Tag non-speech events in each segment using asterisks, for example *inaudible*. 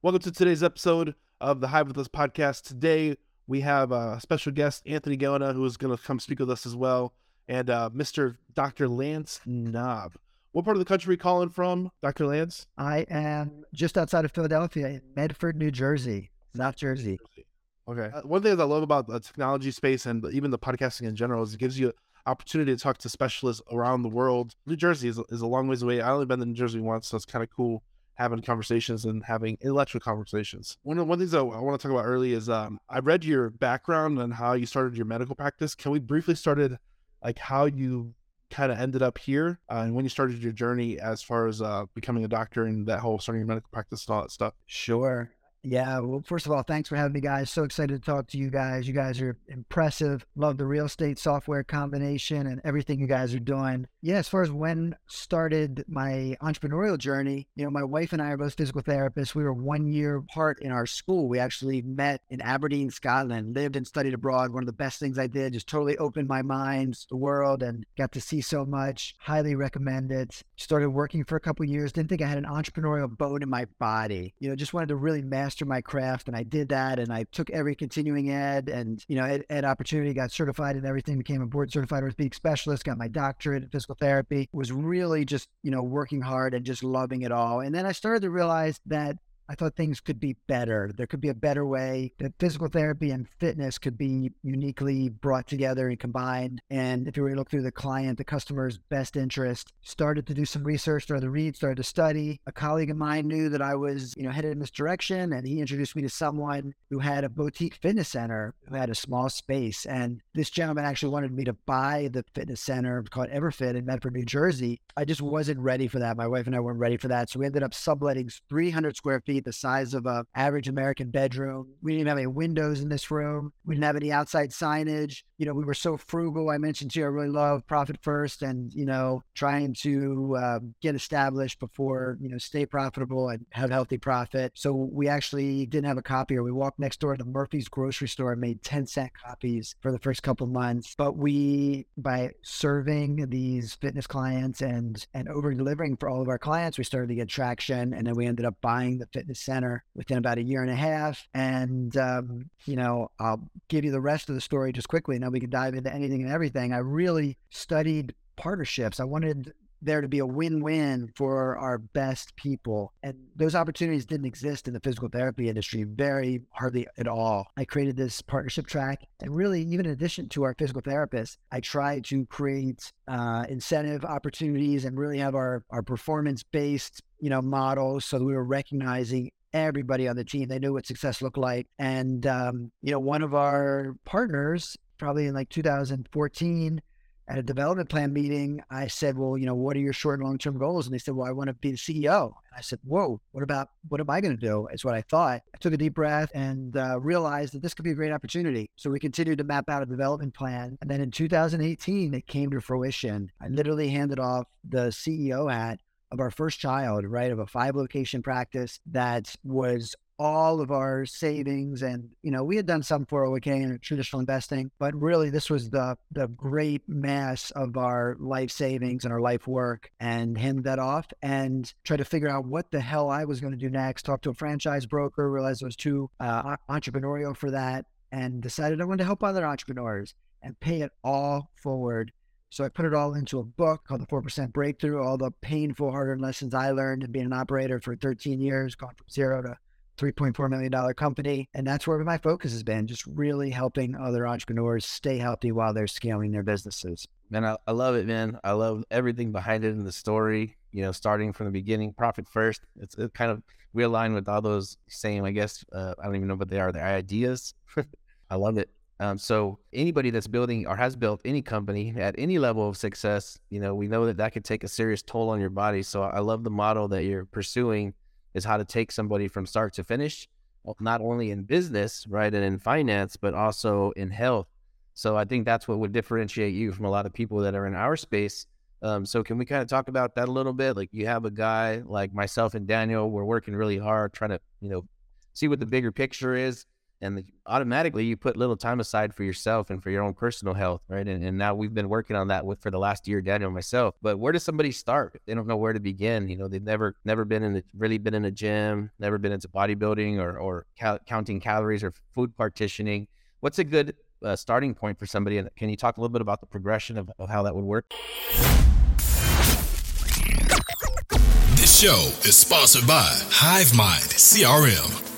Welcome to today's episode of the Hive with Us podcast. Today we have a special guest, Anthony Gaona, who is going to come speak with us as well, and uh, Mr. Dr. Lance Knaub. What part of the country are you calling from, Dr. Lance? I am just outside of Philadelphia in Medford, New Jersey, South Jersey. Okay. Uh, one thing that I love about the technology space and even the podcasting in general is it gives you an opportunity to talk to specialists around the world. New Jersey is, is a long ways away. I only been to New Jersey once, so it's kind of cool having conversations and having intellectual conversations. One of one things I, I want to talk about early is um, I read your background and how you started your medical practice. Can we briefly started like how you kind of ended up here uh, and when you started your journey as far as uh, becoming a doctor and that whole starting your medical practice and all that stuff? Sure. Yeah. Well, first of all, thanks for having me, guys. So excited to talk to you guys. You guys are impressive. Love the real estate software combination and everything you guys are doing. Yeah. As far as when started my entrepreneurial journey, you know, my wife and I are both physical therapists. We were one year apart in our school. We actually met in Aberdeen, Scotland, lived and studied abroad. One of the best things I did, just totally opened my mind the world and got to see so much. Highly recommend it. Started working for a couple years. Didn't think I had an entrepreneurial bone in my body. You know, just wanted to really master master my craft and I did that and I took every continuing ed and you know ed, ed opportunity got certified and everything became a board certified orthopedic specialist got my doctorate in physical therapy was really just you know working hard and just loving it all. And then I started to realize that I thought things could be better. There could be a better way that physical therapy and fitness could be uniquely brought together and combined. And if you were to look through the client, the customer's best interest, started to do some research, started to read, started to study. A colleague of mine knew that I was, you know, headed in this direction, and he introduced me to someone who had a boutique fitness center who had a small space. And this gentleman actually wanted me to buy the fitness center called Everfit in Medford, New Jersey. I just wasn't ready for that. My wife and I weren't ready for that. So we ended up subletting 300 square feet the size of a average American bedroom. We didn't have any windows in this room. We didn't have any outside signage. You know, we were so frugal. I mentioned to you, I really love profit first and, you know, trying to uh, get established before, you know, stay profitable and have healthy profit. So we actually didn't have a copier. We walked next door to Murphy's grocery store and made 10 cent copies for the first couple of months. But we, by serving these fitness clients and, and over delivering for all of our clients, we started to get traction. And then we ended up buying the fitness center within about a year and a half. And, um, you know, I'll give you the rest of the story just quickly. We could dive into anything and everything. I really studied partnerships. I wanted there to be a win-win for our best people. And those opportunities didn't exist in the physical therapy industry very hardly at all. I created this partnership track and really even in addition to our physical therapists, I tried to create uh, incentive opportunities and really have our, our performance-based you know, models so that we were recognizing everybody on the team. They knew what success looked like. And, um, you know, one of our partners, probably in like 2014, at a development plan meeting, I said, Well, you know, what are your short and long term goals? And they said, Well, I want to be the CEO. And I said, Whoa, what about what am I going to do? Is what I thought. I took a deep breath and uh, realized that this could be a great opportunity. So we continued to map out a development plan. And then in 2018, it came to fruition. I literally handed off the CEO hat of our first child, right, of a five location practice that was all of our savings and you know we had done some 401k and traditional investing but really this was the the great mass of our life savings and our life work and hand that off and try to figure out what the hell i was going to do next talk to a franchise broker realized i was too uh, entrepreneurial for that and decided i wanted to help other entrepreneurs and pay it all forward so I put it all into a book called The 4% Breakthrough, all the painful, hard earned lessons I learned and being an operator for 13 years, gone from zero to $3.4 million company. And that's where my focus has been, just really helping other entrepreneurs stay healthy while they're scaling their businesses. Man, I, I love it, man. I love everything behind it in the story, you know, starting from the beginning, profit first. It's it kind of, we align with all those same, I guess, uh, I don't even know what they are, the ideas. *laughs* I love it. Um, so anybody that's building or has built any company at any level of success, you know, we know that that could take a serious toll on your body. So I love the model that you're pursuing is how to take somebody from start to finish, not only in business, right, and in finance, but also in health. So I think that's what would differentiate you from a lot of people that are in our space. Um, so can we kind of talk about that a little bit? Like you have a guy like myself and Daniel, we're working really hard trying to, you know, see what the bigger picture is and automatically you put little time aside for yourself and for your own personal health, right? And, and now we've been working on that with for the last year, Daniel and myself. But where does somebody start? They don't know where to begin. You know, they've never never been in the really been in a gym, never been into bodybuilding or or cal- counting calories or food partitioning. What's a good uh, starting point for somebody? And can you talk a little bit about the progression of, of how that would work? This show is sponsored by HiveMind CRM.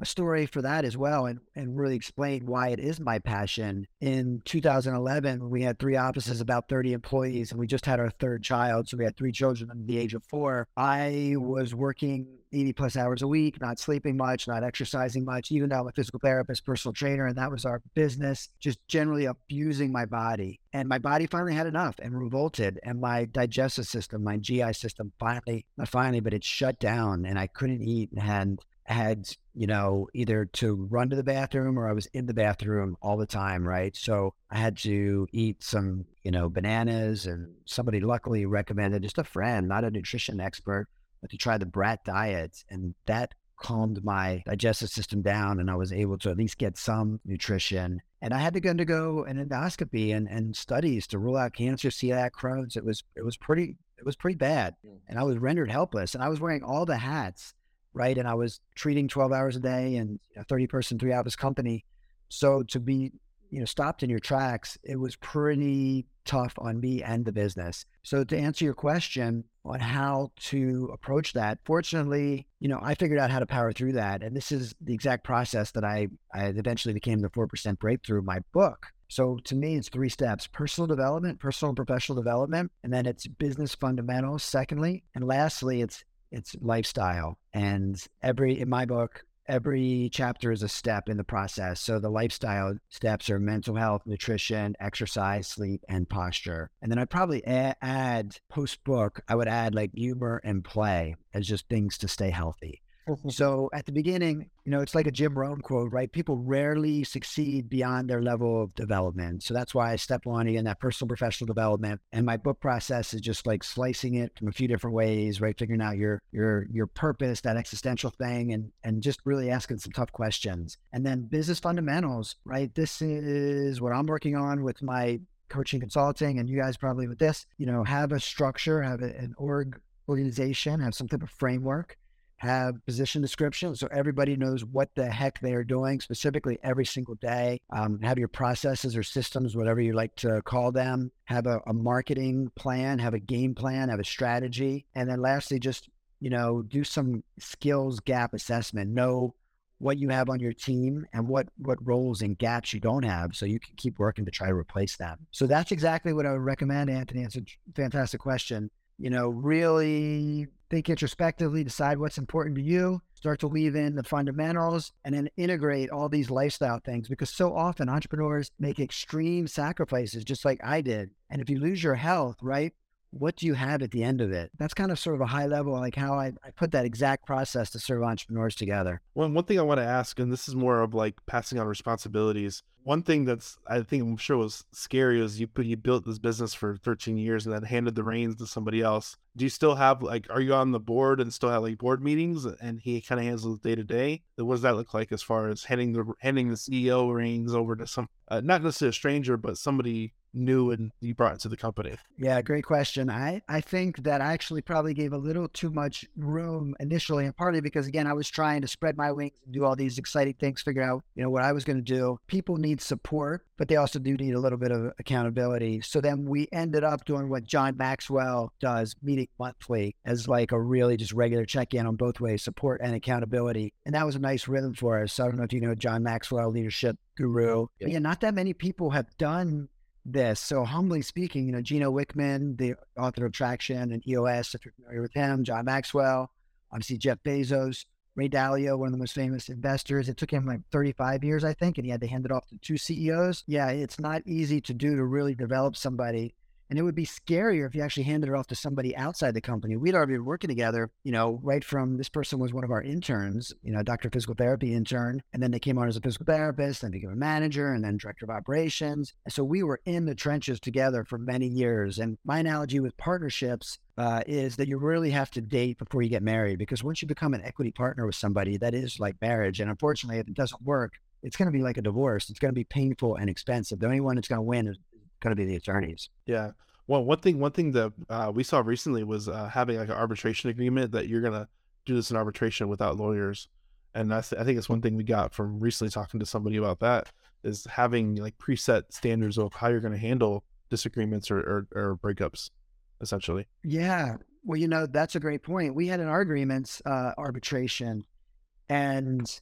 a story for that as well and, and really explain why it is my passion. In 2011, we had three offices, about 30 employees, and we just had our third child. So we had three children under the age of four. I was working 80 plus hours a week, not sleeping much, not exercising much, even though I'm a physical therapist, personal trainer, and that was our business, just generally abusing my body. And my body finally had enough and revolted. And my digestive system, my GI system finally, not finally, but it shut down and I couldn't eat and had had, you know, either to run to the bathroom or I was in the bathroom all the time, right? So I had to eat some, you know, bananas and somebody luckily recommended just a friend, not a nutrition expert, but to try the brat diet. And that calmed my digestive system down and I was able to at least get some nutrition. And I had to go undergo an endoscopy and, and studies to rule out cancer, celiac, Crohn's. It was it was pretty it was pretty bad. Mm. And I was rendered helpless. And I was wearing all the hats right? And I was treating 12 hours a day and a 30 person, three office company. So to be, you know, stopped in your tracks, it was pretty tough on me and the business. So to answer your question on how to approach that, fortunately, you know, I figured out how to power through that. And this is the exact process that I, I eventually became the 4% breakthrough, my book. So to me, it's three steps personal development, personal and professional development, and then it's business fundamentals, secondly. And lastly, it's it's lifestyle. And every, in my book, every chapter is a step in the process. So the lifestyle steps are mental health, nutrition, exercise, sleep, and posture. And then I'd probably add, add post book, I would add like humor and play as just things to stay healthy. Mm-hmm. so at the beginning, you know, it's like a Jim Rohn quote, right? People rarely succeed beyond their level of development. So that's why I step on again that personal professional development. And my book process is just like slicing it from a few different ways, right? Figuring out your your your purpose, that existential thing, and and just really asking some tough questions. And then business fundamentals, right? This is what I'm working on with my coaching consulting and you guys probably with this, you know, have a structure, have an org organization, have some type of framework have position descriptions so everybody knows what the heck they are doing specifically every single day. Um, have your processes or systems, whatever you like to call them. Have a, a marketing plan, have a game plan, have a strategy. And then lastly, just, you know, do some skills gap assessment. Know what you have on your team and what what roles and gaps you don't have so you can keep working to try to replace them so that's exactly what i would recommend anthony it's a fantastic question you know really think introspectively, decide what's important to you, start to weave in the fundamentals, and then integrate all these lifestyle things because so often entrepreneurs make extreme sacrifices, just like I did. And if you lose your health, right, what do you have at the end of it? That's kind of sort of a high level, like how I, I put that exact process to serve entrepreneurs together. One one thing I want to ask, and this is more of like passing on responsibilities. One thing that's I think I'm sure was scary is you put you built this business for 13 years and then handed the reins to somebody else. Do you still have like are you on the board and still have like board meetings and he kind of handles the day to day? What does that look like as far as handing the handing the CEO reins over to some uh, not necessarily a stranger but somebody new and you brought into the company? Yeah, great question. I, I think that I actually probably gave a little too much room initially, and partly because again I was trying to spread my wings and do all these exciting things, figure out you know what I was going to do. People need support, but they also do need a little bit of accountability. So then we ended up doing what John Maxwell does, meeting monthly as like a really just regular check in on both ways, support and accountability, and that was a nice rhythm for us. So I don't know if you know John Maxwell, leadership guru. Yeah, yeah not that many people have done this. So humbly speaking, you know, Gino Wickman, the author of Traction and EOS, if you're familiar with him, John Maxwell, obviously Jeff Bezos, Ray Dalio, one of the most famous investors. It took him like 35 years, I think, and he had to hand it off to two CEOs. Yeah, it's not easy to do to really develop somebody and it would be scarier if you actually handed it off to somebody outside the company. We'd already been working together, you know, right from this person was one of our interns, you know, doctor of physical therapy intern. And then they came on as a physical therapist and became a manager and then director of operations. And so we were in the trenches together for many years. And my analogy with partnerships uh, is that you really have to date before you get married because once you become an equity partner with somebody, that is like marriage. And unfortunately, if it doesn't work, it's going to be like a divorce. It's going to be painful and expensive. The only one that's going to win is going to be the attorneys. Yeah. Well, one thing one thing that uh, we saw recently was uh, having like an arbitration agreement that you're gonna do this in arbitration without lawyers, and that's I think it's one thing we got from recently talking to somebody about that is having like preset standards of how you're gonna handle disagreements or, or, or breakups, essentially. Yeah. Well, you know that's a great point. We had in our agreements uh, arbitration, and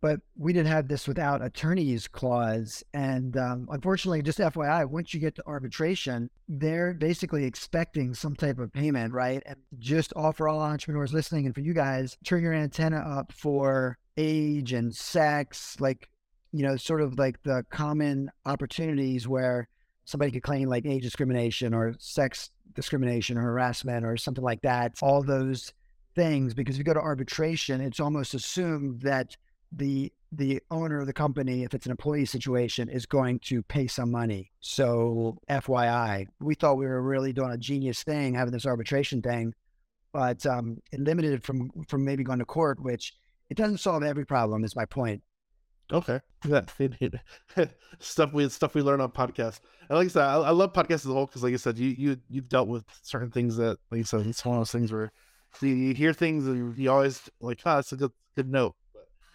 but we didn't have this without attorneys clause. And um, unfortunately, just FYI, once you get to arbitration, they're basically expecting some type of payment, right? And just offer all entrepreneurs listening and for you guys, turn your antenna up for age and sex, like, you know, sort of like the common opportunities where somebody could claim like age discrimination or sex discrimination or harassment or something like that. All those things, because if you go to arbitration, it's almost assumed that the the owner of the company, if it's an employee situation, is going to pay some money. So, FYI, we thought we were really doing a genius thing having this arbitration thing, but um, it limited from from maybe going to court, which it doesn't solve every problem. Is my point. Okay, *laughs* *laughs* stuff we stuff we learn on podcasts. And like I said, I, I love podcasts as a whole because, like I said, you you you've dealt with certain things that, like I said, it's one of those things where you, you hear things and you always like, ah, oh, it's a good good note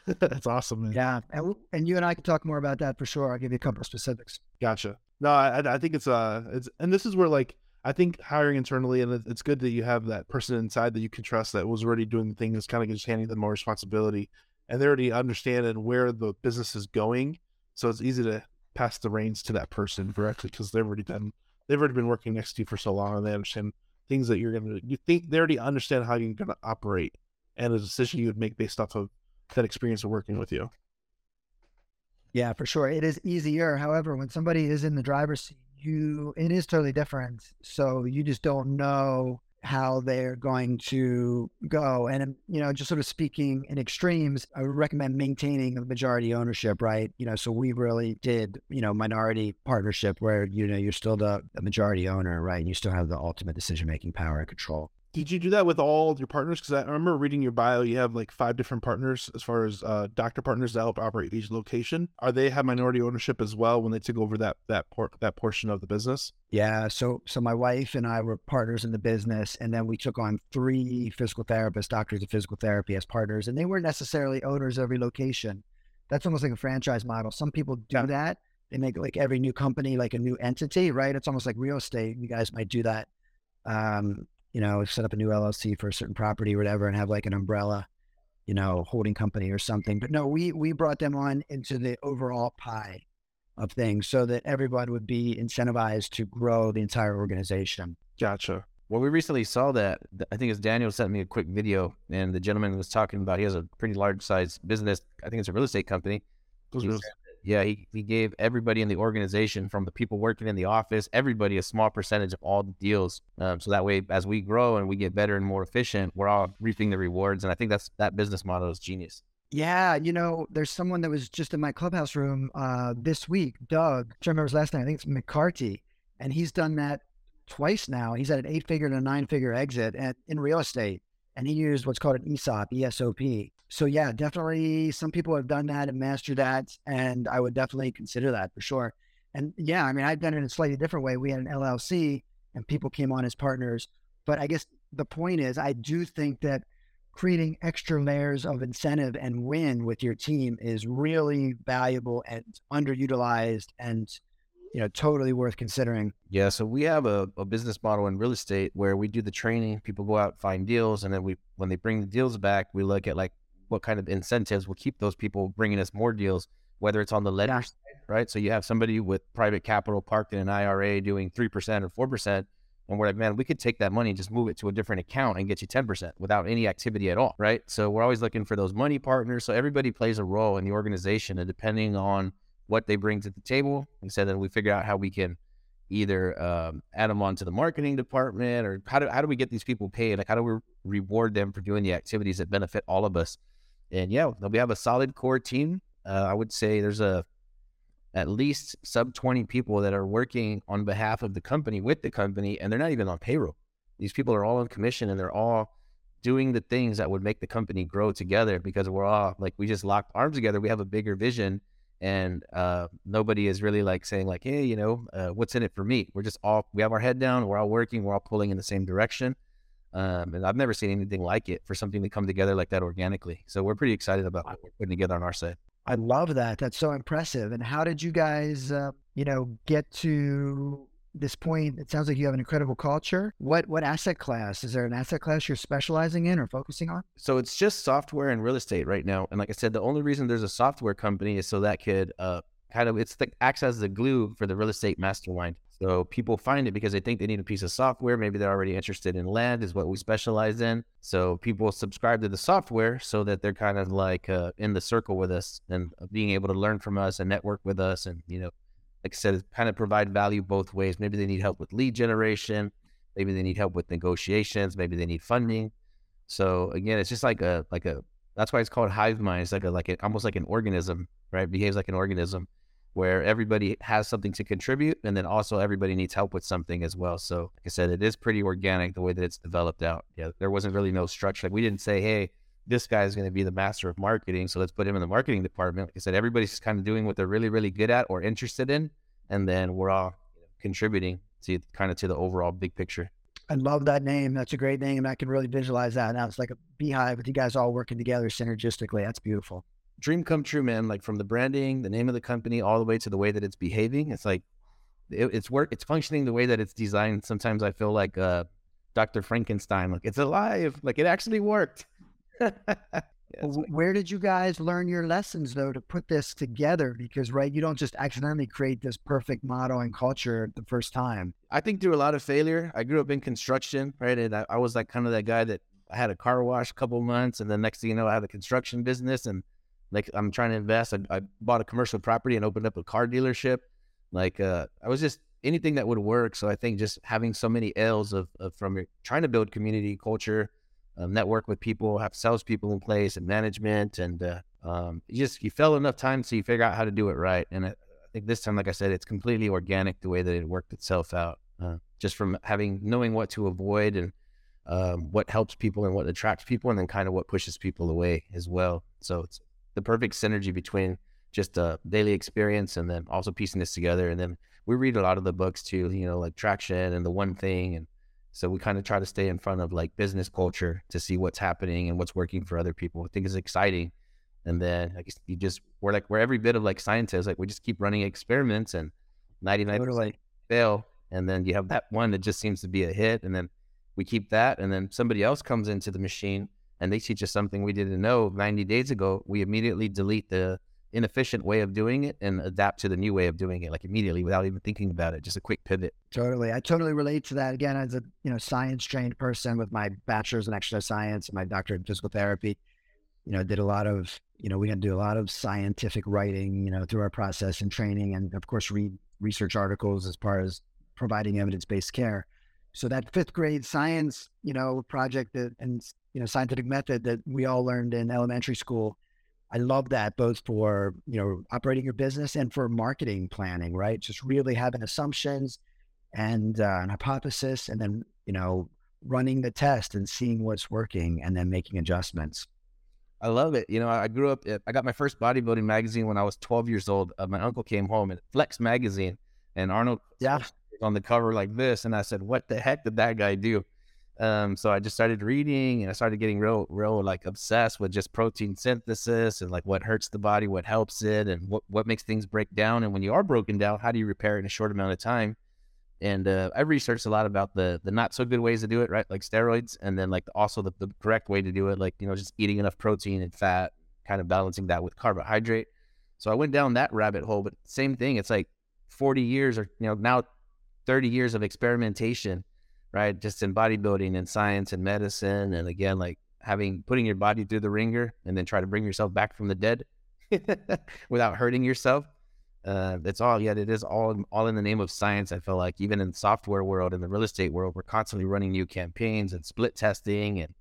*laughs* That's awesome, man. Yeah, and, and you and I can talk more about that for sure. I'll give you a couple of specifics. Gotcha. No, I, I think it's uh, it's and this is where like I think hiring internally, and it's good that you have that person inside that you can trust that was already doing the thing, is kind of just handing them more responsibility, and they already understand where the business is going, so it's easy to pass the reins to that person directly because they've already been they've already been working next to you for so long, and they understand things that you're gonna you think they already understand how you're gonna operate, and a decision you would make based off of that experience of working with you. Yeah, for sure. It is easier. However, when somebody is in the driver's seat, you it is totally different. So you just don't know how they're going to go. And um, you know, just sort of speaking in extremes, I would recommend maintaining the majority ownership, right? You know, so we really did, you know, minority partnership where you know you're still the, the majority owner, right? And you still have the ultimate decision making power and control. Did you do that with all your partners? Because I remember reading your bio, you have like five different partners as far as uh, doctor partners that help operate each location. Are they have minority ownership as well when they took over that that por- that portion of the business? Yeah. So so my wife and I were partners in the business, and then we took on three physical therapists, doctors of physical therapy, as partners, and they weren't necessarily owners of every location. That's almost like a franchise model. Some people do yeah. that. They make like every new company like a new entity, right? It's almost like real estate. You guys might do that. Um, you know, set up a new LLC for a certain property or whatever and have like an umbrella, you know, holding company or something. But no, we we brought them on into the overall pie of things so that everyone would be incentivized to grow the entire organization. Gotcha. Well, we recently saw that. I think it's Daniel sent me a quick video, and the gentleman was talking about he has a pretty large size business. I think it's a real estate company. He yeah, he, he gave everybody in the organization, from the people working in the office, everybody a small percentage of all the deals. Um, so that way, as we grow and we get better and more efficient, we're all reaping the rewards. And I think that's that business model is genius. Yeah, you know, there's someone that was just in my clubhouse room uh, this week, Doug. I remember his last name. I think it's McCarty, and he's done that twice now. He's at an eight-figure and a nine-figure exit at, in real estate, and he used what's called an ESOP, ESOP, so yeah, definitely some people have done that and mastered that, and I would definitely consider that for sure. And yeah, I mean, I've done it in a slightly different way. We had an LLC and people came on as partners. But I guess the point is, I do think that creating extra layers of incentive and win with your team is really valuable and underutilized and you know totally worth considering yeah so we have a, a business model in real estate where we do the training people go out find deals and then we when they bring the deals back we look at like what kind of incentives will keep those people bringing us more deals whether it's on the lender side right so you have somebody with private capital parked in an ira doing 3% or 4% and we're like, man, we could take that money and just move it to a different account and get you 10% without any activity at all. Right. So we're always looking for those money partners. So everybody plays a role in the organization. And depending on what they bring to the table, we said then we figure out how we can either um, add them onto the marketing department or how do, how do we get these people paid? Like, how do we reward them for doing the activities that benefit all of us? And yeah, we have a solid core team. Uh, I would say there's a at least sub 20 people that are working on behalf of the company with the company and they're not even on payroll. These people are all on commission and they're all doing the things that would make the company grow together because we're all like we just locked arms together. We have a bigger vision and uh, nobody is really like saying like, hey, you know, uh, what's in it for me? We're just all we have our head down. We're all working. We're all pulling in the same direction. Um, and I've never seen anything like it for something to come together like that organically. So we're pretty excited about what we're putting together on our side. I love that. That's so impressive. And how did you guys, uh, you know, get to this point? It sounds like you have an incredible culture. What what asset class is there? An asset class you're specializing in or focusing on? So it's just software and real estate right now. And like I said, the only reason there's a software company is so that could uh, kind of it's the acts as the glue for the real estate mastermind. So people find it because they think they need a piece of software. Maybe they're already interested in land, is what we specialize in. So people subscribe to the software so that they're kind of like uh, in the circle with us and being able to learn from us and network with us. And, you know, like I said, kind of provide value both ways. Maybe they need help with lead generation. Maybe they need help with negotiations. Maybe they need funding. So again, it's just like a, like a, that's why it's called hive mind. It's like a, like a, almost like an organism, right? It behaves like an organism where everybody has something to contribute and then also everybody needs help with something as well. So like I said, it is pretty organic the way that it's developed out. Yeah, there wasn't really no structure. Like we didn't say, hey, this guy is going to be the master of marketing, so let's put him in the marketing department. Like I said, everybody's kind of doing what they're really, really good at or interested in, and then we're all contributing to kind of to the overall big picture. I love that name. That's a great name. And I can really visualize that. Now it's like a beehive with you guys all working together synergistically. That's beautiful dream come true, man. Like from the branding, the name of the company, all the way to the way that it's behaving. It's like it, it's work. It's functioning the way that it's designed. Sometimes I feel like uh, Dr. Frankenstein. Like it's alive. Like it actually worked. Where did you guys learn your lessons though to put this together? Because right, you don't just accidentally create this perfect model and culture the first time. I think through a lot of failure. I grew up in construction, right, and I, I was like kind of that guy that I had a car wash a couple months, and then next thing you know, I had a construction business, and like I'm trying to invest. I, I bought a commercial property and opened up a car dealership. Like uh, I was just anything that would work. So I think just having so many L's of, of from your, trying to build community culture, um, network with people, have salespeople in place and management, and uh, um, you just you fell enough time so you figure out how to do it right. And I, I, think this time, like I said, it's completely organic the way that it worked itself out, uh, just from having knowing what to avoid and um, what helps people and what attracts people, and then kind of what pushes people away as well. So it's the perfect synergy between just a daily experience and then also piecing this together. And then we read a lot of the books too, you know, like Traction and The One Thing. And so we kind of try to stay in front of like business culture to see what's happening and what's working for other people. I think it's exciting. And then like you just we're like we're every bit of like scientists, like we just keep running experiments and 99 totally. fail. And then you have that one that just seems to be a hit. And then we keep that. And then somebody else comes into the machine and they teach us something we didn't know 90 days ago, we immediately delete the inefficient way of doing it and adapt to the new way of doing it like immediately without even thinking about it just a quick pivot. Totally i totally relate to that. Again as a you know science trained person with my bachelor's in exercise science and my doctorate in physical therapy you know did a lot of you know we had to do a lot of scientific writing you know through our process and training and of course read research articles as far as providing evidence-based care. So that fifth grade science you know project that and you know scientific method that we all learned in elementary school i love that both for you know operating your business and for marketing planning right just really having assumptions and uh, an hypothesis and then you know running the test and seeing what's working and then making adjustments I love it. You know, I grew up, I got my first bodybuilding magazine when I was 12 years old. Uh, my uncle came home and Flex magazine and Arnold Yeah. was on the cover like this, and I said, "What the heck did that guy do?" Um, so I just started reading, and I started getting real, real like obsessed with just protein synthesis and like what hurts the body, what helps it, and what what makes things break down. And when you are broken down, how do you repair it in a short amount of time? And uh, I researched a lot about the the not so good ways to do it, right? Like steroids, and then like also the, the correct way to do it, like you know just eating enough protein and fat, kind of balancing that with carbohydrate. So I went down that rabbit hole, but same thing. It's like 40 years or you know now 30 years of experimentation, right? Just in bodybuilding and science and medicine, and again like having putting your body through the ringer and then try to bring yourself back from the dead *laughs* without hurting yourself uh, it's all yet it is all all in the name of science. I feel like even in the software world, in the real estate world, we're constantly running new campaigns and split testing, and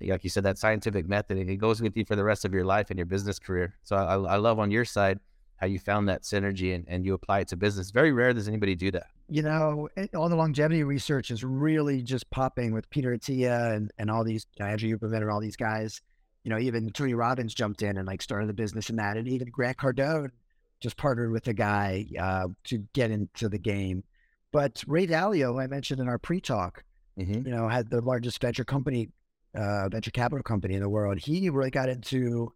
like you said, that scientific method it goes with you for the rest of your life and your business career. So I, I love on your side how you found that synergy and, and you apply it to business. Very rare does anybody do that. You know, all the longevity research is really just popping with Peter Attia and, and all these, you know, Andrew Huberman and all these guys. You know, even Tony Robbins jumped in and like started the business in that. And even Grant Cardone just partnered with a guy uh, to get into the game. But Ray Dalio, I mentioned in our pre-talk, Mm-hmm. you know, had the largest venture company, uh, venture capital company in the world. He really got into,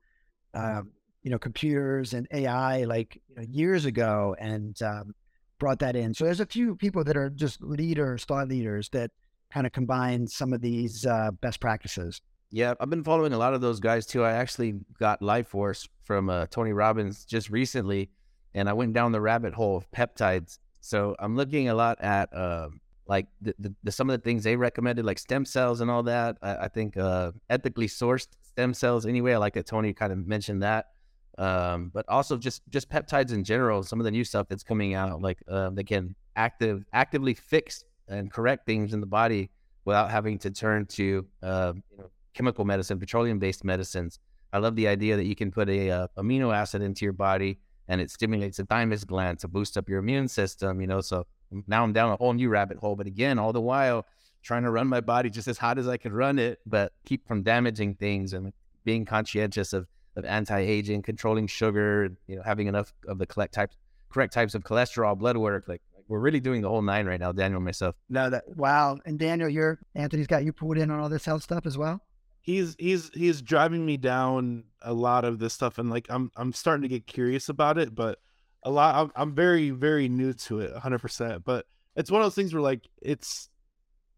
um, you know, computers and AI like you know, years ago and um, brought that in. So there's a few people that are just leaders, thought leaders that kind of combine some of these uh, best practices. Yeah, I've been following a lot of those guys too. I actually got Life Force from uh, Tony Robbins just recently, and I went down the rabbit hole of peptides. So I'm looking a lot at um, like the, the, the some of the things they recommended, like stem cells and all that. I, I think uh, ethically sourced stem cells. Anyway, I like that Tony kind of mentioned that. Um, but also just just peptides in general. Some of the new stuff that's coming out, like uh, they can active actively fix and correct things in the body without having to turn to uh, you know, chemical medicine, petroleum based medicines. I love the idea that you can put a uh, amino acid into your body and it stimulates the thymus gland to boost up your immune system. You know, so now I'm down a whole new rabbit hole. But again, all the while trying to run my body just as hot as I could run it, but keep from damaging things and being conscientious of of anti-aging, controlling sugar, you know, having enough of the correct types correct types of cholesterol, blood work. Like, like we're really doing the whole nine right now, Daniel and myself. No, that wow. And Daniel, you're Anthony's got you put in on all this health stuff as well. he's he's he's driving me down a lot of this stuff and like i'm i'm starting to get curious about it but a lot i'm, I'm very very new to it 100% but it's one of those things where like it's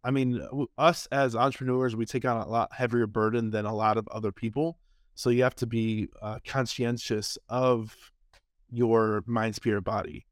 i mean us as entrepreneurs we take on a lot heavier burden than a lot of other people so you have to be uh, conscientious of your mind spirit body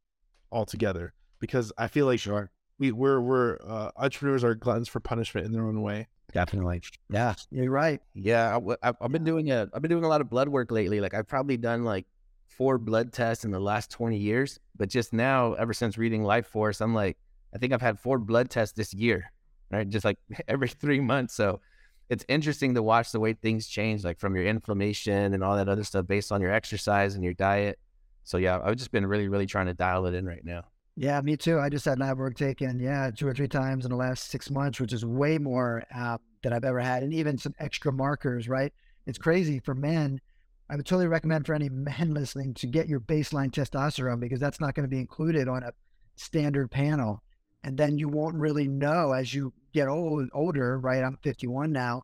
altogether because i feel like Sure. we we're we're uh, entrepreneurs are gluttons for punishment in their own way Definitely. Yeah, you're right. Yeah, I, I've been doing a I've been doing a lot of blood work lately. Like I've probably done like four blood tests in the last twenty years. But just now, ever since reading Life Force, I'm like, I think I've had four blood tests this year, right? Just like *laughs* every three months. So it's interesting to watch the way things change, like from your inflammation and all that other stuff based on your exercise and your diet. So yeah, I've just been really, really trying to dial it in right now. Yeah, me too. I just had lab work taken, yeah, two or three times in the last six months, which is way more uh, than I've ever had, and even some extra markers. Right? It's crazy for men. I would totally recommend for any men listening to get your baseline testosterone because that's not going to be included on a standard panel, and then you won't really know as you get old, older. Right? I'm 51 now.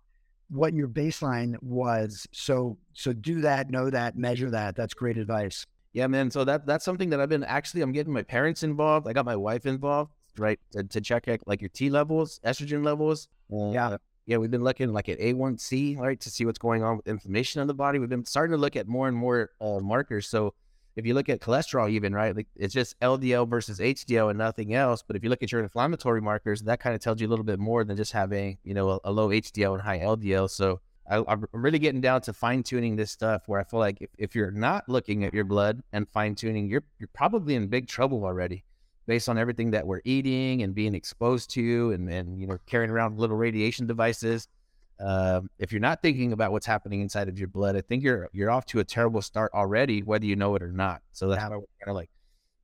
What your baseline was. So, so do that, know that, measure that. That's great advice. Yeah, man. So that that's something that I've been actually I'm getting my parents involved. I got my wife involved, right, to, to check like your T levels, estrogen levels. Yeah. Uh, yeah, we've been looking like at A1C, right, to see what's going on with inflammation in the body. We've been starting to look at more and more uh, markers. So if you look at cholesterol, even right, like it's just LDL versus HDL and nothing else. But if you look at your inflammatory markers, that kind of tells you a little bit more than just having you know a, a low HDL and high LDL. So I, I'm really getting down to fine tuning this stuff where I feel like if, if you're not looking at your blood and fine tuning, you're you're probably in big trouble already, based on everything that we're eating and being exposed to, and and you know carrying around little radiation devices. Um, if you're not thinking about what's happening inside of your blood, I think you're you're off to a terrible start already, whether you know it or not. So that's why we're kind of like,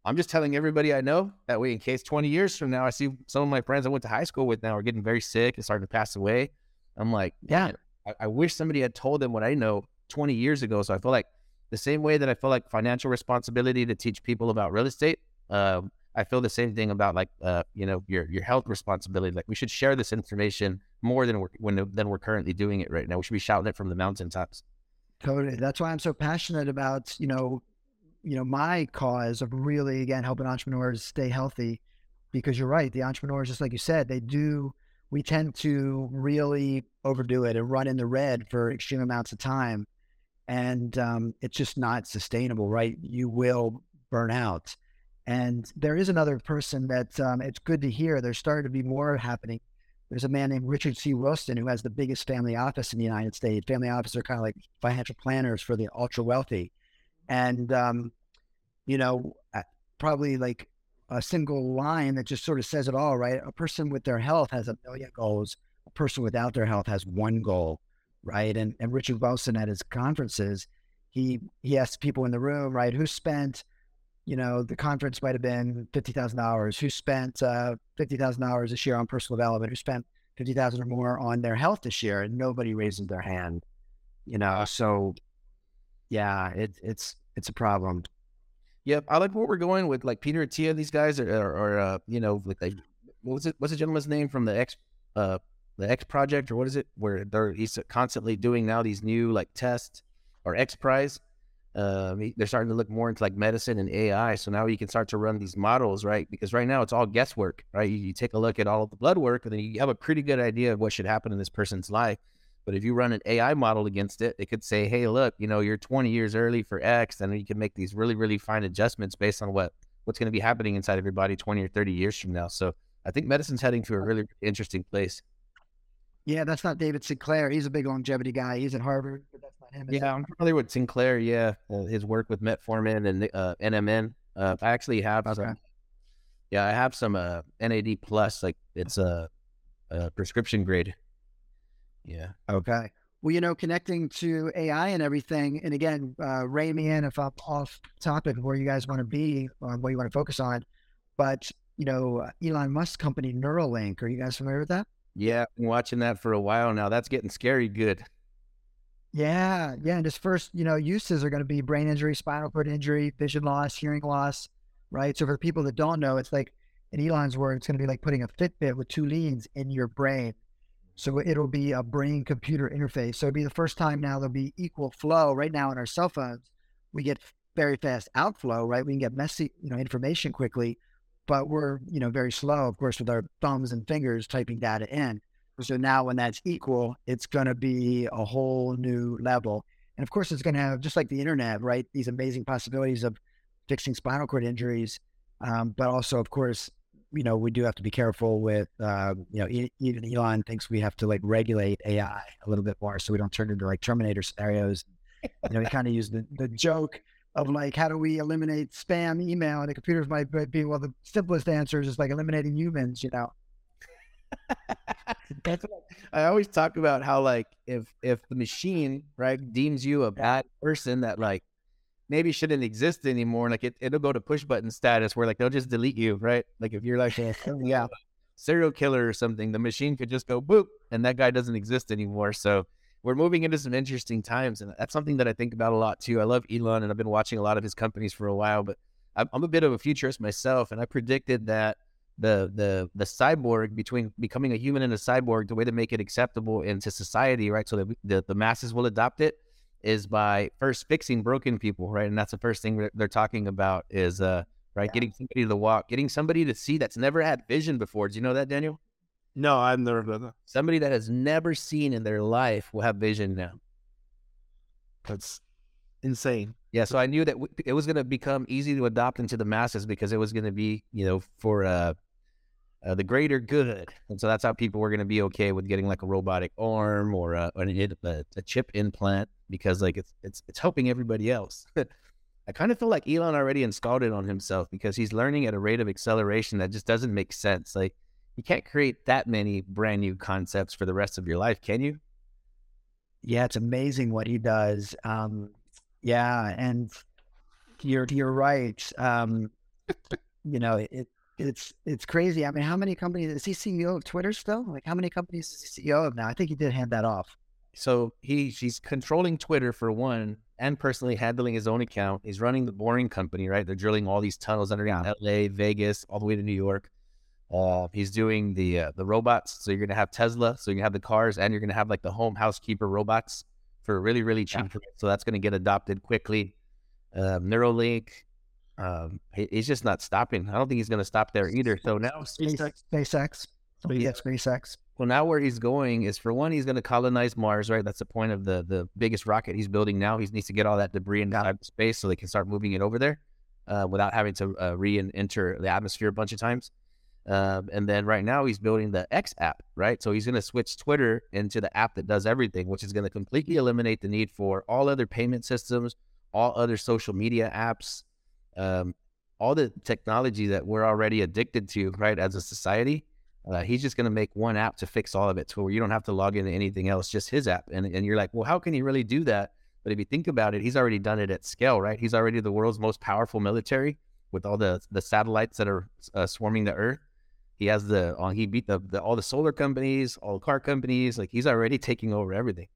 I'm just telling everybody I know that way in case 20 years from now I see some of my friends I went to high school with now are getting very sick and starting to pass away. I'm like, Yeah. I, I wish somebody had told them what I know 20 years ago. So I feel like the same way that I feel like financial responsibility to teach people about real estate. Um, I feel the same thing about like uh, you know your your health responsibility. Like we should share this information more than we're when than we're currently doing it right now. We should be shouting it from the mountaintops. Totally. That's why I'm so passionate about you know, you know, my cause of really again helping entrepreneurs stay healthy, because you're right. The entrepreneurs, just like you said, they do. We tend to really overdo it and run in the red for extreme amounts of time, and um, it's just not sustainable. Right? You will burn out. And there is another person that um, it's good to hear. There's starting to be more happening. There's a man named Richard C. Wilson who has the biggest family office in the United States. Family offices are kind of like financial planners for the ultra wealthy. And, um, you know, probably like a single line that just sort of says it all, right? A person with their health has a million goals. A person without their health has one goal, right? And, and Richard Wilson at his conferences, he, he asks people in the room, right, who spent – you know, the conference might have been fifty thousand dollars. Who spent uh, fifty thousand dollars this year on personal development? Who spent fifty thousand or more on their health this year? And nobody raises their hand. You know, so yeah, it, it's it's a problem. Yep, I like what we're going with, like Peter Attia. These guys are, are, are uh, you know, like they, what was it? What's the gentleman's name from the X, uh, the X Project, or what is it? Where they're he's constantly doing now these new like tests or X Prize uh, they're starting to look more into like medicine and AI. So now you can start to run these models, right? Because right now it's all guesswork, right? You, you, take a look at all of the blood work and then you have a pretty good idea of what should happen in this person's life. But if you run an AI model against it, it could say, hey, look, you know, you're 20 years early for X, and you can make these really, really fine adjustments based on what what's going to be happening inside of your body 20 or 30 years from now. So I think medicine's heading to a really interesting place. Yeah, that's not David Sinclair. He's a big longevity guy. He's at Harvard, but that's not him. Yeah, I'm familiar with Sinclair. Yeah, uh, his work with metformin and uh, NMN. Uh, I actually have okay. some. Yeah, I have some uh, NAD plus. Like it's a, a prescription grade. Yeah. Okay. Well, you know, connecting to AI and everything, and again, uh, ray me in if I'm off topic of where you guys want to be, on what you want to focus on. But you know, Elon Musk company Neuralink. Are you guys familiar with that? Yeah, I've been watching that for a while now. That's getting scary good. Yeah, yeah. And his first, you know, uses are going to be brain injury, spinal cord injury, vision loss, hearing loss, right? So for people that don't know, it's like in Elon's words, it's going to be like putting a Fitbit with two leads in your brain. So it'll be a brain computer interface. So it'll be the first time now there'll be equal flow. Right now in our cell phones, we get very fast outflow, right? We can get messy, you know, information quickly but we're you know very slow, of course, with our thumbs and fingers typing data in. So now when that's equal, it's going to be a whole new level. And of course, it's going to have just like the internet, right? These amazing possibilities of fixing spinal cord injuries, um, but also, of course, you know, we do have to be careful with, uh, you know, even Elon thinks we have to like regulate AI a little bit more so we don't turn into like Terminator scenarios. You know, we kind of use the, the joke of like how do we eliminate spam email? And the computers might be well the simplest answer is just like eliminating humans you know? That's what I always talk about how like if if the machine right deems you a bad person that like maybe shouldn't exist anymore like it, it'll go to push button status where like they'll just delete you right? Like if you're like yeah *laughs* serial killer or something the machine could just go boop and that guy doesn't exist anymore. So we're moving into some interesting times, and that's something that I think about a lot too. I love Elon, and I've been watching a lot of his companies for a while, but I'm, I'm a bit of a futurist myself, and I predicted that the the the cyborg between becoming a human and a cyborg, the way to make it acceptable into society, right, so that the, the masses will adopt it, is by first fixing broken people, right, and that's the first thing they're talking about is uh right, yeah. getting somebody to walk, getting somebody to see that's never had vision before. Do you know that, Daniel? No, I've never done that. Somebody that has never seen in their life will have vision now. That's insane. Yeah, so I knew that it was going to become easy to adopt into the masses because it was going to be, you know, for uh, uh, the greater good, and so that's how people were going to be okay with getting like a robotic arm or a, a, a chip implant because like it's it's it's helping everybody else. *laughs* I kind of feel like Elon already installed it on himself because he's learning at a rate of acceleration that just doesn't make sense. Like you can't create that many brand new concepts for the rest of your life, can you? Yeah, it's amazing what he does. Um, yeah, and you're you're right. Um, you know, it it's it's crazy. I mean, how many companies is he CEO of Twitter still? Like, how many companies is he CEO of now? I think he did hand that off. So he he's controlling Twitter for one, and personally handling his own account. He's running the boring company, right? They're drilling all these tunnels underneath LA, Vegas, all the way to New York. Uh, he's doing the uh, the robots. So you're gonna have Tesla. So you have the cars, and you're gonna have like the home housekeeper robots for really really cheap. Yeah. So that's gonna get adopted quickly. Uh, Neuralink. Um, he, he's just not stopping. I don't think he's gonna stop there either. So now SpaceX. SpaceX. Yeah, SpaceX. Well, now where he's going is for one, he's going to colonize Mars, right? That's the point of the the biggest rocket he's building now. He needs to get all that debris into space so they can start moving it over there uh, without having to uh, re-enter the atmosphere a bunch of times. Um, and then right now he's building the X app, right? So he's going to switch Twitter into the app that does everything, which is going to completely eliminate the need for all other payment systems, all other social media apps, um, all the technology that we're already addicted to, right, as a society. Uh, he's just going to make one app to fix all of it to where you don't have to log into anything else, just his app. And, and you're like, well, how can he really do that? But if you think about it, he's already done it at scale, right? He's already the world's most powerful military with all the, the satellites that are uh, swarming the earth. He has the, uh, he beat the, the, all the solar companies, all the car companies. Like he's already taking over everything.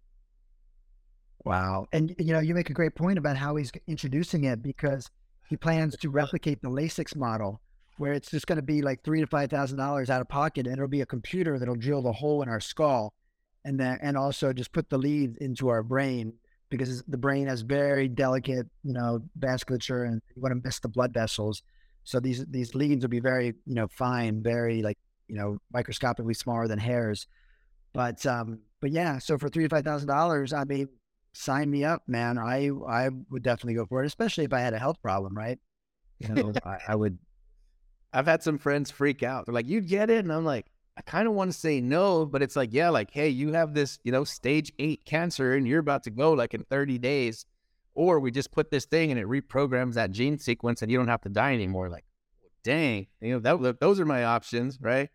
Wow. And, you know, you make a great point about how he's introducing it because he plans to replicate the LASIK model where it's just going to be like three to five thousand dollars out of pocket, and it'll be a computer that'll drill the hole in our skull, and then and also just put the lead into our brain because the brain has very delicate, you know, vasculature, and you want to miss the blood vessels. So these these leads will be very, you know, fine, very like you know, microscopically smaller than hairs. But um, but yeah, so for three to five thousand dollars, I mean, sign me up, man. I I would definitely go for it, especially if I had a health problem, right? You know, I, I would I've had some friends freak out. They're like, "You get it," and I'm like, I kind of want to say no, but it's like, yeah, like, hey, you have this, you know, stage eight cancer, and you're about to go like in 30 days, or we just put this thing and it reprograms that gene sequence, and you don't have to die anymore. Like, dang, you know, that those are my options, right?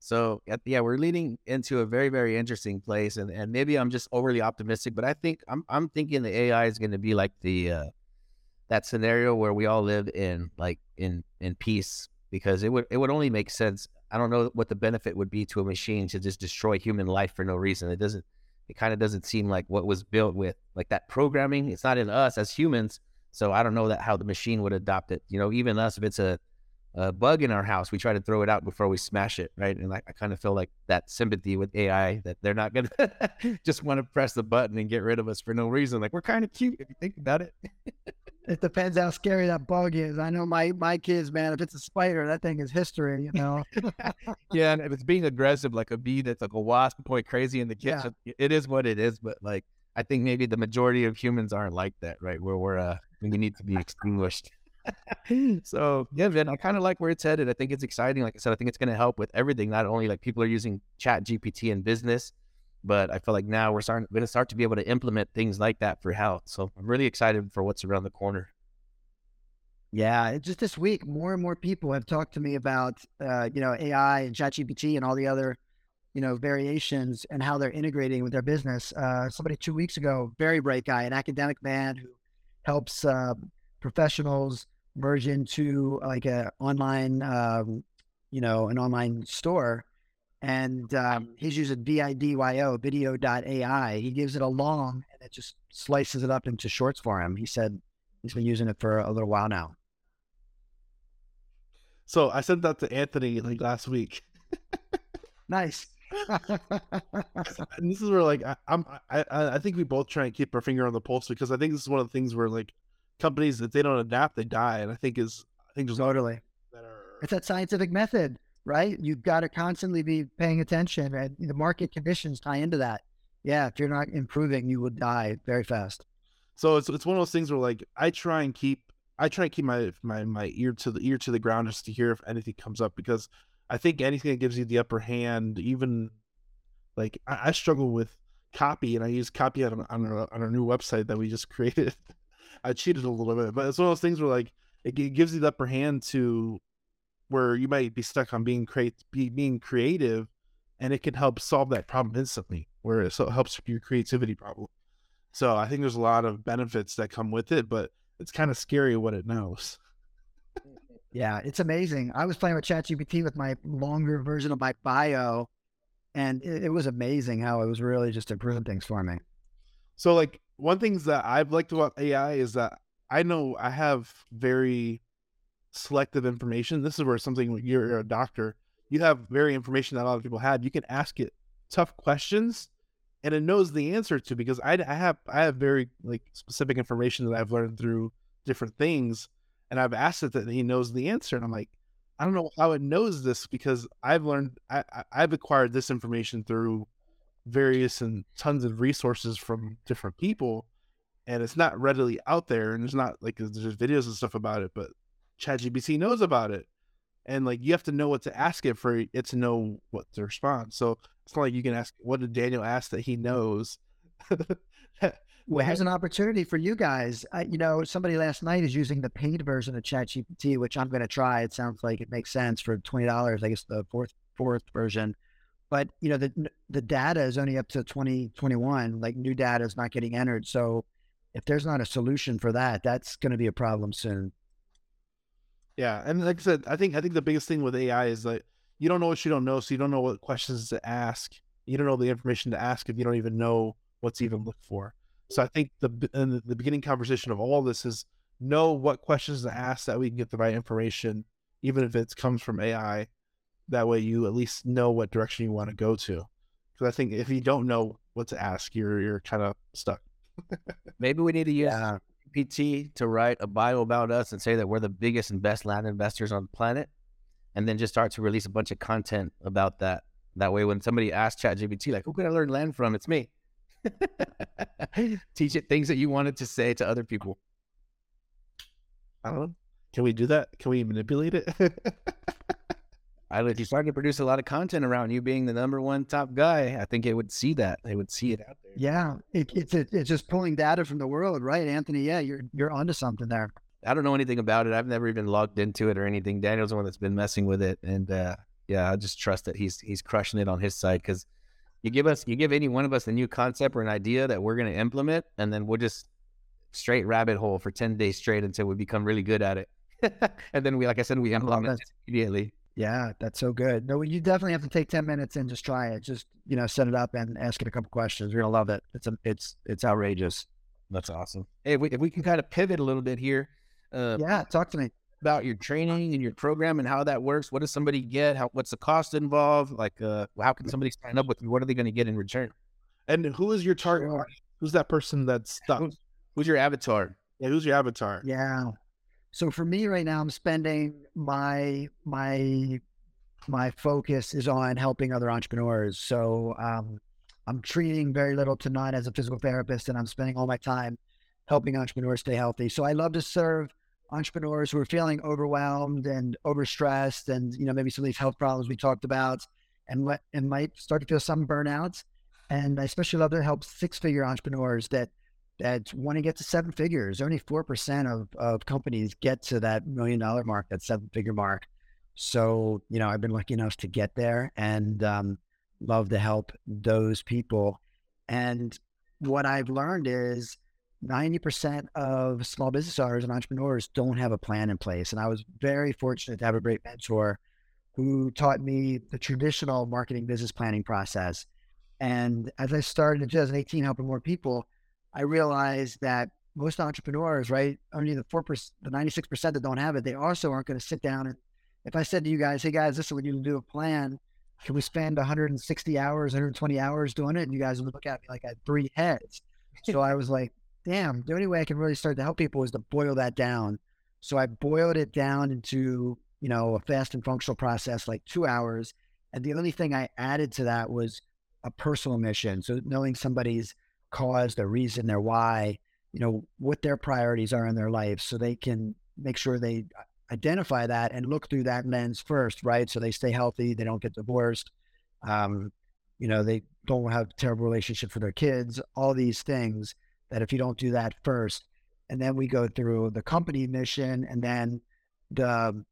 So yeah, we're leading into a very, very interesting place, and and maybe I'm just overly optimistic, but I think I'm I'm thinking the AI is going to be like the uh, that scenario where we all live in like in in peace because it would it would only make sense. I don't know what the benefit would be to a machine to just destroy human life for no reason. It doesn't. It kind of doesn't seem like what was built with like that programming. It's not in us as humans, so I don't know that how the machine would adopt it. You know, even us, if it's a, a bug in our house, we try to throw it out before we smash it, right? And I, I kind of feel like that sympathy with AI that they're not gonna *laughs* just want to press the button and get rid of us for no reason. Like we're kind of cute if you think about it. *laughs* it depends how scary that bug is. I know my my kids, man. If it's a spider, that thing is history. You *laughs* know. yeah, and if it's being aggressive, like a bee that's like a wasp going crazy in the kitchen, yeah. it is what it is. But like, I think maybe the majority of humans aren't like that, right? Where we're uh, we need to be extinguished. *laughs* so yeah, man, I kind of like where it's headed. I think it's exciting. Like I said, I think it's going to help with everything. Not only like people are using Chat GPT in business, but I feel like now we're starting going to start to be able to implement things like that for health. So I'm really excited for what's around the corner. Yeah, just this week, more and more people have talked to me about uh, you know AI and ChatGPT and all the other you know variations and how they're integrating with their business. Uh, somebody two weeks ago, very bright guy, an academic man who helps uh, professionals merge into like a online um, you know an online store and um, he's using VIDYO, vidyo.ai. He gives it a long and it just slices it up into shorts for him. He said he's been using it for a little while now. So I sent that to Anthony like last week. nice. *laughs* and this is where like I, I'm I I think we both try and keep our finger on the pulse because I think this is one of the things where like companies if they don't adapt they die and I think is I think there's totally that are... it's that scientific method right? You've got to constantly be paying attention, and the market conditions tie into that. Yeah, if you're not improving, you will die very fast. So it's it's one of those things where like I try and keep I try and keep my my my ear to the ear to the ground just to hear if anything comes up because I think anything that gives you the upper hand, even like I, I struggle with copy and I use copy on on our, on new website that we just *laughs* created. I cheated a little bit, but it's one of those things where like it, it gives you the upper hand to where you might be stuck on being create be, being creative and it can help solve that problem instantly where it so helps your creativity problem. So i think there's a lot of benefits that come with it but it's kind of scary what it knows. Yeah it's amazing. I was playing with chatgpt with my longer version of my bio and it, it was amazing how it was really just improving things for me. So like one things that I've liked about AI is that I know I have very selective information. This is where something you're, you're a doctor, you have very information that a lot of people have. You can ask it tough questions, and it knows the answer to because I, I have I have very like specific information that I've learned through different things, and I've asked it that he knows the answer, and I'm like, I don't know how it knows this because I've learned I, I've acquired this information through various and tons of resources from different people and it's not readily out there and there's not like there's videos and stuff about it but ChatGPT knows about it and like you have to know what to ask it for it to know what to respond so it's not like you can ask what did Daniel ask that he knows? *laughs* Well here's an opportunity for you guys I, you know somebody last night is using the paid version of ChatGPT which I'm going to try it sounds like it makes sense for $20 I guess the fourth fourth version but you know the the data is only up to 2021 like new data is not getting entered so if there's not a solution for that that's going to be a problem soon yeah and like i said i think i think the biggest thing with ai is that you don't know what you don't know so you don't know what questions to ask you don't know the information to ask if you don't even know what's even looked for so i think the in the beginning conversation of all this is know what questions to ask that we can get the right information even if it comes from ai that way, you at least know what direction you want to go to. Because I think if you don't know what to ask, you're you're kind of stuck. *laughs* Maybe we need to use yeah. PT to write a bio about us and say that we're the biggest and best land investors on the planet, and then just start to release a bunch of content about that. That way, when somebody asks ChatGPT, like, "Who can I learn land from?" It's me. *laughs* Teach it things that you wanted to say to other people. I don't know. Can we do that? Can we manipulate it? *laughs* I, if you start to produce a lot of content around you being the number one top guy, I think it would see that. They would see it out there. Yeah, it, it's it's just pulling data from the world, right, Anthony? Yeah, you're you're onto something there. I don't know anything about it. I've never even logged into it or anything. Daniel's the one that's been messing with it, and uh, yeah, I just trust that he's he's crushing it on his side because you give us you give any one of us a new concept or an idea that we're going to implement, and then we'll just straight rabbit hole for ten days straight until we become really good at it, *laughs* and then we, like I said, we implement it immediately. Yeah, that's so good. No, you definitely have to take ten minutes and just try it. Just you know, set it up and ask it a couple questions. You're gonna love it. It's a, it's it's outrageous. That's awesome. Hey, if we, if we can kind of pivot a little bit here. Uh, yeah, talk to me about your training and your program and how that works. What does somebody get? How what's the cost involved? Like, uh, how can somebody sign up with you? What are they going to get in return? And who is your target? Who's that person that's stuck? Who's, who's your avatar? Yeah, who's your avatar? Yeah. So for me right now, I'm spending my my my focus is on helping other entrepreneurs. So um, I'm treating very little to none as a physical therapist, and I'm spending all my time helping entrepreneurs stay healthy. So I love to serve entrepreneurs who are feeling overwhelmed and overstressed, and you know maybe some of these health problems we talked about, and let and might start to feel some burnout. And I especially love to help six-figure entrepreneurs that that want to get to seven figures. Only 4% of, of companies get to that million dollar mark, that seven figure mark. So, you know, I've been lucky enough to get there and um, love to help those people. And what I've learned is 90% of small business owners and entrepreneurs don't have a plan in place. And I was very fortunate to have a great mentor who taught me the traditional marketing business planning process. And as I started in 2018 helping more people, I realized that most entrepreneurs, right, only the four percent, the ninety six percent that don't have it, they also aren't going to sit down and. If I said to you guys, "Hey guys, this is what you do a plan," can we spend 160 hours, 120 hours doing it? And you guys would look at me like I had three heads. So I was like, "Damn, the only way I can really start to help people is to boil that down." So I boiled it down into you know a fast and functional process, like two hours. And the only thing I added to that was a personal mission. So knowing somebody's cause, their reason, their why, you know, what their priorities are in their life so they can make sure they identify that and look through that lens first, right? So they stay healthy, they don't get divorced, um, you know, they don't have terrible relationships with their kids, all these things that if you don't do that first, and then we go through the company mission and then the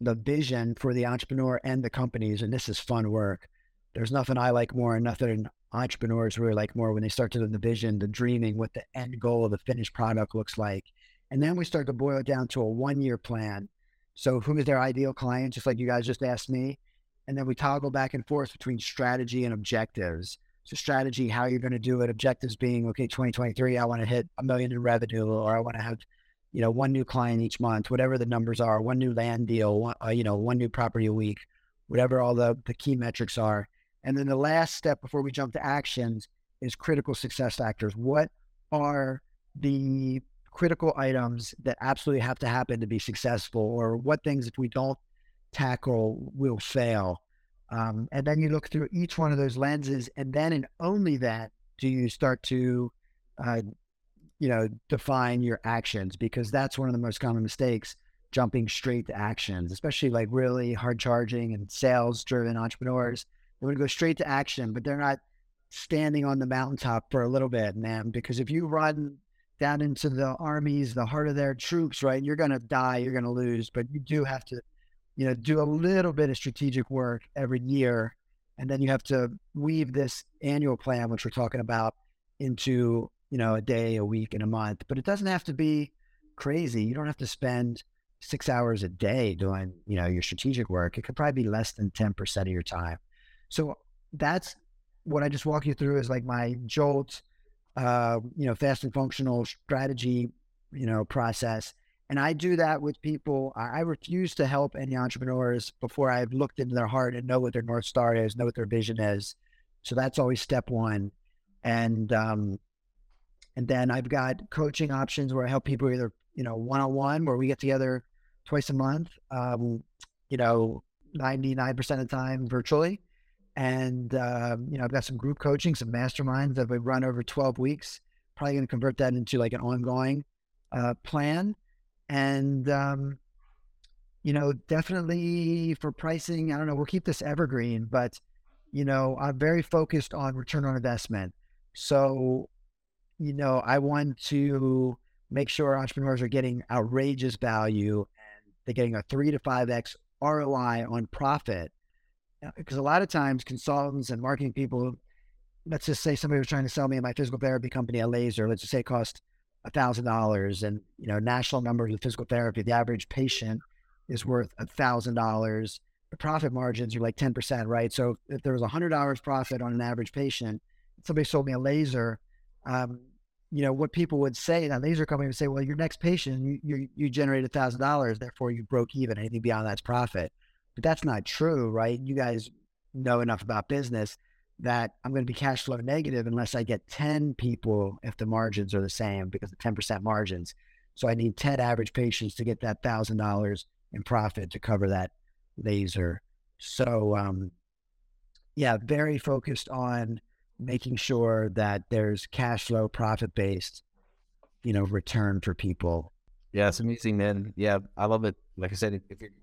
the vision for the entrepreneur and the companies, and this is fun work. There's nothing I like more and nothing entrepreneurs really like more when they start to the vision, the dreaming, what the end goal of the finished product looks like. And then we start to boil it down to a one year plan. So, who is their ideal client, just like you guys just asked me? And then we toggle back and forth between strategy and objectives. So strategy, how you're going to do it, objectives being okay, 2023, I want to hit a million in revenue, or I want to have, you know, one new client each month, whatever the numbers are, one new land deal, one, uh, you know, one new property a week, whatever all the the key metrics are. And then the last step before we jump to actions is critical success factors. What are the critical items that absolutely have to happen to be successful, or what things if we don't tackle will fail? Um, and then you look through each one of those lenses, and then and only that do you start to, uh, you know, define your actions because that's one of the most common mistakes. Jumping straight to actions, especially like really hard charging and sales driven entrepreneurs, they would go straight to action, but they're not standing on the mountaintop for a little bit, man. Because if you run down into the armies, the heart of their troops, right, you're going to die, you're going to lose. But you do have to you know, do a little bit of strategic work every year. And then you have to weave this annual plan, which we're talking about, into, you know, a day, a week, and a month. But it doesn't have to be crazy. You don't have to spend six hours a day doing, you know, your strategic work. It could probably be less than 10% of your time. So that's what I just walk you through is like my jolt, uh, you know, fast and functional strategy, you know, process. And I do that with people. I refuse to help any entrepreneurs before I've looked into their heart and know what their North Star is, know what their vision is. So that's always step one. And, um, and then I've got coaching options where I help people either, you know, one on one, where we get together twice a month, um, you know, 99% of the time virtually. And, um, you know, I've got some group coaching, some masterminds that we run over 12 weeks. Probably going to convert that into like an ongoing uh, plan. And, um, you know, definitely for pricing, I don't know, we'll keep this evergreen, but, you know, I'm very focused on return on investment. So, you know, I want to make sure entrepreneurs are getting outrageous value and they're getting a three to five X ROI on profit. Because a lot of times consultants and marketing people, let's just say somebody was trying to sell me my physical therapy company a laser, let's just say it cost a thousand dollars and you know national numbers of physical therapy the average patient is worth a thousand dollars. The profit margins are like 10% right? So if there was a hundred dollars profit on an average patient somebody sold me a laser um, you know what people would say that laser company would say well your next patient you you, you generate a thousand dollars therefore you broke even anything beyond that's profit but that's not true right you guys know enough about business that I'm going to be cash flow negative unless I get 10 people if the margins are the same because of 10% margins. So I need 10 average patients to get that $1,000 in profit to cover that laser. So, um, yeah, very focused on making sure that there's cash flow profit based, you know, return for people. Yeah, it's amazing, man. Yeah, I love it. Like I said,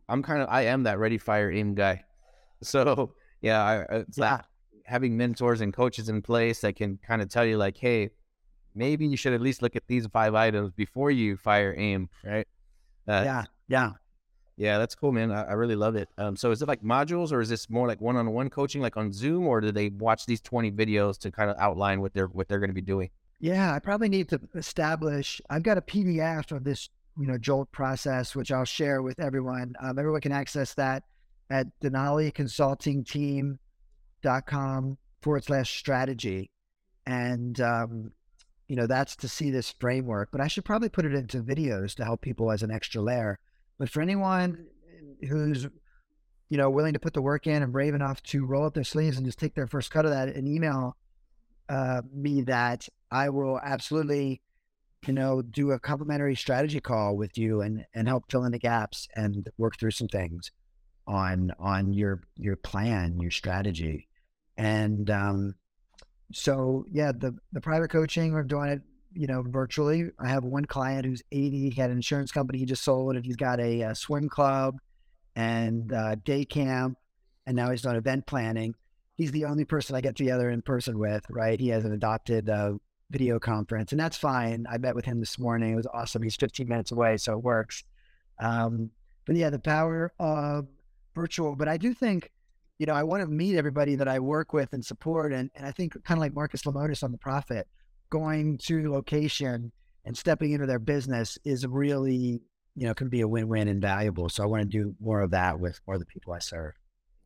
I'm kind of, I am that ready, fire, aim guy. *laughs* So yeah, I, it's yeah. Like, having mentors and coaches in place that can kind of tell you like, hey, maybe you should at least look at these five items before you fire aim, right? Uh, yeah, yeah, yeah. That's cool, man. I, I really love it. Um, so is it like modules, or is this more like one-on-one coaching, like on Zoom, or do they watch these twenty videos to kind of outline what they're what they're going to be doing? Yeah, I probably need to establish. I've got a PDF of this, you know, Jolt process, which I'll share with everyone. Um, everyone can access that at Denali Consulting Team dot com forward slash strategy. And, um, you know, that's to see this framework, but I should probably put it into videos to help people as an extra layer. But for anyone who's, you know, willing to put the work in and brave enough to roll up their sleeves and just take their first cut of that and email uh, me that, I will absolutely, you know, do a complimentary strategy call with you and, and help fill in the gaps and work through some things on on your your plan, your strategy. And um, so, yeah, the, the private coaching, we're doing it, you know, virtually. I have one client who's 80, he had an insurance company he just sold, and he's got a, a swim club and uh, day camp, and now he's done event planning. He's the only person I get together in person with, right? He has an adopted uh, video conference, and that's fine. I met with him this morning. It was awesome. He's 15 minutes away, so it works. Um, but yeah, the power of virtual. But I do think you know, I want to meet everybody that I work with and support. And, and I think kind of like Marcus Lemonis on the Profit, going to location and stepping into their business is really, you know, can be a win-win and valuable. So I want to do more of that with more of the people I serve.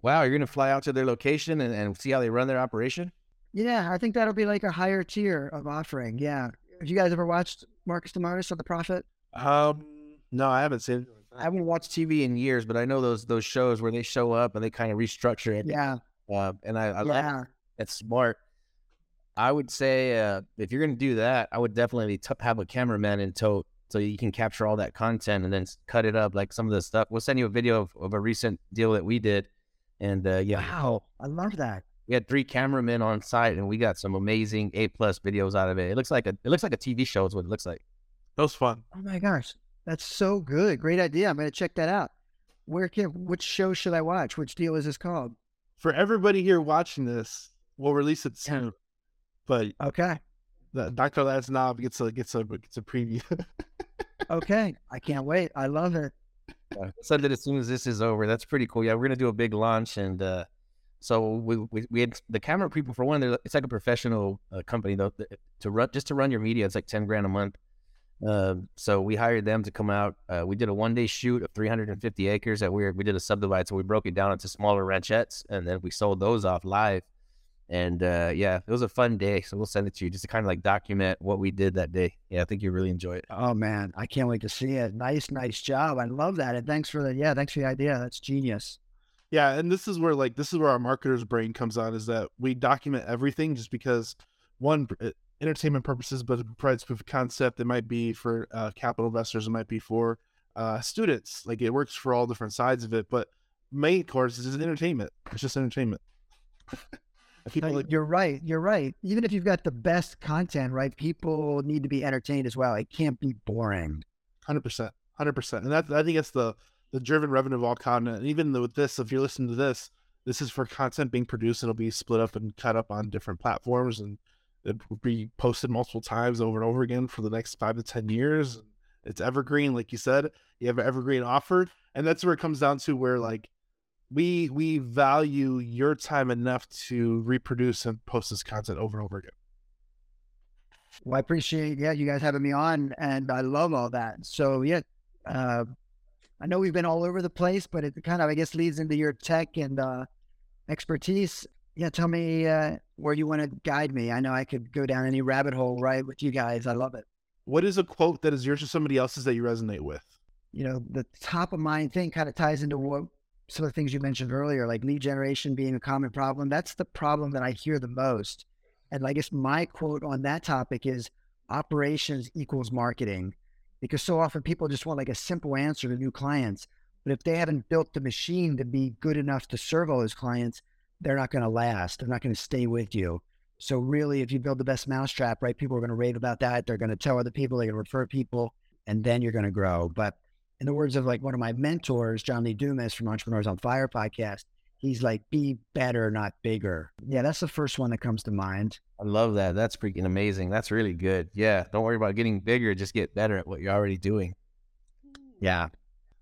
Wow, you're going to fly out to their location and, and see how they run their operation? Yeah, I think that'll be like a higher tier of offering. Yeah. Have you guys ever watched Marcus Lemonis or The Profit? Um, no, I haven't seen. I haven't watched TV in years, but I know those those shows where they show up and they kind of restructure it. Yeah. Uh, and I, I like Yeah. it's smart. I would say uh, if you're going to do that, I would definitely t- have a cameraman in tow so you can capture all that content and then cut it up like some of the stuff. We'll send you a video of, of a recent deal that we did, and uh, yeah, Wow. I love that. We had three cameramen on site, and we got some amazing A plus videos out of it. It looks like a it looks like a TV show is what it looks like. That was fun. Oh my gosh. That's so good. Great idea. I'm going to check that out. Where can, which show should I watch? Which deal is this called? For everybody here watching this, we'll release it soon. But Okay. the, Dr. Lance Knaub gets a gets a gets a preview. *laughs* Okay. I can't wait. I love it. Uh, send it as soon as this is over. That's pretty cool. Yeah, we're gonna do a big launch, and uh, so we, we we had the camera people for one. It's like a professional uh, company though. To run just to run your media, it's like ten grand a month. Uh, so we hired them to come out. Uh, we did a one day shoot of 350 acres that we we did a subdivide. So we broke it down into smaller ranchettes, and then we sold those off live. And uh, yeah, it was a fun day. So we'll send it to you just to kind of like document what we did that day. Yeah, I think you really enjoy it. Oh man, I can't wait to see it. Nice, nice job. I love that. And thanks for the yeah, thanks for the idea. That's genius. Yeah, and this is where like this is where our marketer's brain comes on is that we document everything just because one uh, entertainment purposes, but it provides proof of concept. It might be for uh, capital investors, it might be for uh, students. Like it works for all different sides of it. But main course is entertainment. It's just entertainment. People like you're right. You're right. Even if you've got the best content, right? People need to be entertained as well. It can't be boring. Hundred percent, hundred percent, and that I think it's the the driven revenue of all content. And even with this, if you're listening to this, this is for content being produced. It'll be split up and cut up on different platforms, and it will be posted multiple times over and over again for the next five to ten years. It's evergreen, like you said. You have an evergreen offer, and that's where it comes down to where like we we value your time enough to reproduce and post this content over and over again. Well, I appreciate yeah, you guys having me on, and I love all that. So yeah, uh, I know we've been all over the place, but it kind of I guess leads into your tech and uh, expertise. Yeah, tell me uh, where you want to guide me. I know I could go down any rabbit hole right with you guys. I love it. What is a quote that is yours or somebody else's that you resonate with? you know, the top of mind thing kind of ties into what some of the things you mentioned earlier, like lead generation being a common problem. That's the problem that I hear the most. And I guess my quote on that topic is operations equals marketing. Because so often people just want like a simple answer to new clients. But if they haven't built the machine to be good enough to serve all those clients, they're not going to last. They're not going to stay with you. So really, if you build the best mousetrap, right, people are going to rave about that. They're going to tell other people, they're going to refer people, and then you're going to grow. But in the words of like one of my mentors, John Lee Dumas from Entrepreneurs on Fire podcast, he's like, be better, not bigger. Yeah, that's the first one that comes to mind. I love that. That's freaking amazing. That's really good. Yeah. Don't worry about getting bigger. Just get better at what you're already doing. Yeah.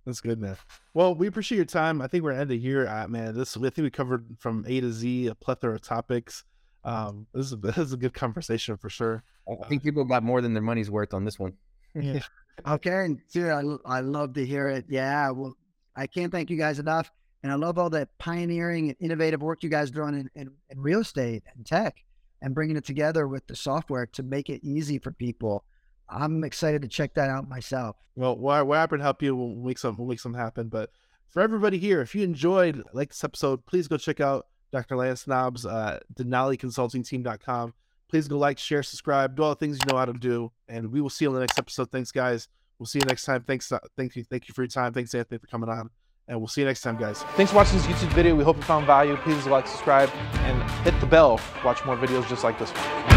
That's good, man. Well, we appreciate your time. I think we're ending here, uh, man. This I think we covered from A to Z a plethora of topics. Um, this is a, *laughs* this is a good conversation for sure. I think people got more than their money's worth on this one. Yeah. *laughs* Okay. And dude, I, I love to hear it. Yeah. Well, I can't thank you guys enough. And I love all that pioneering and innovative work you guys are doing in, in, in real estate and tech and bringing it together with the software to make it easy for people. I'm excited to check that out myself. Well, we're, we're happy to help you. We'll make some we'll make something happen. But for everybody here, if you enjoyed like this episode, please go check out Dr. Lance Knaub's, uh, DenaliConsultingTeam.com. Please go like, share, subscribe, do all the things you know how to do, and we will see you on the next episode. Thanks, guys. We'll see you next time. Thanks, uh, thank you, thank you for your time. Thanks, Anthony, for coming on, and we'll see you next time, guys. Thanks for watching this YouTube video. We hope you found value. Please like, subscribe, and hit the bell. to Watch more videos just like this one.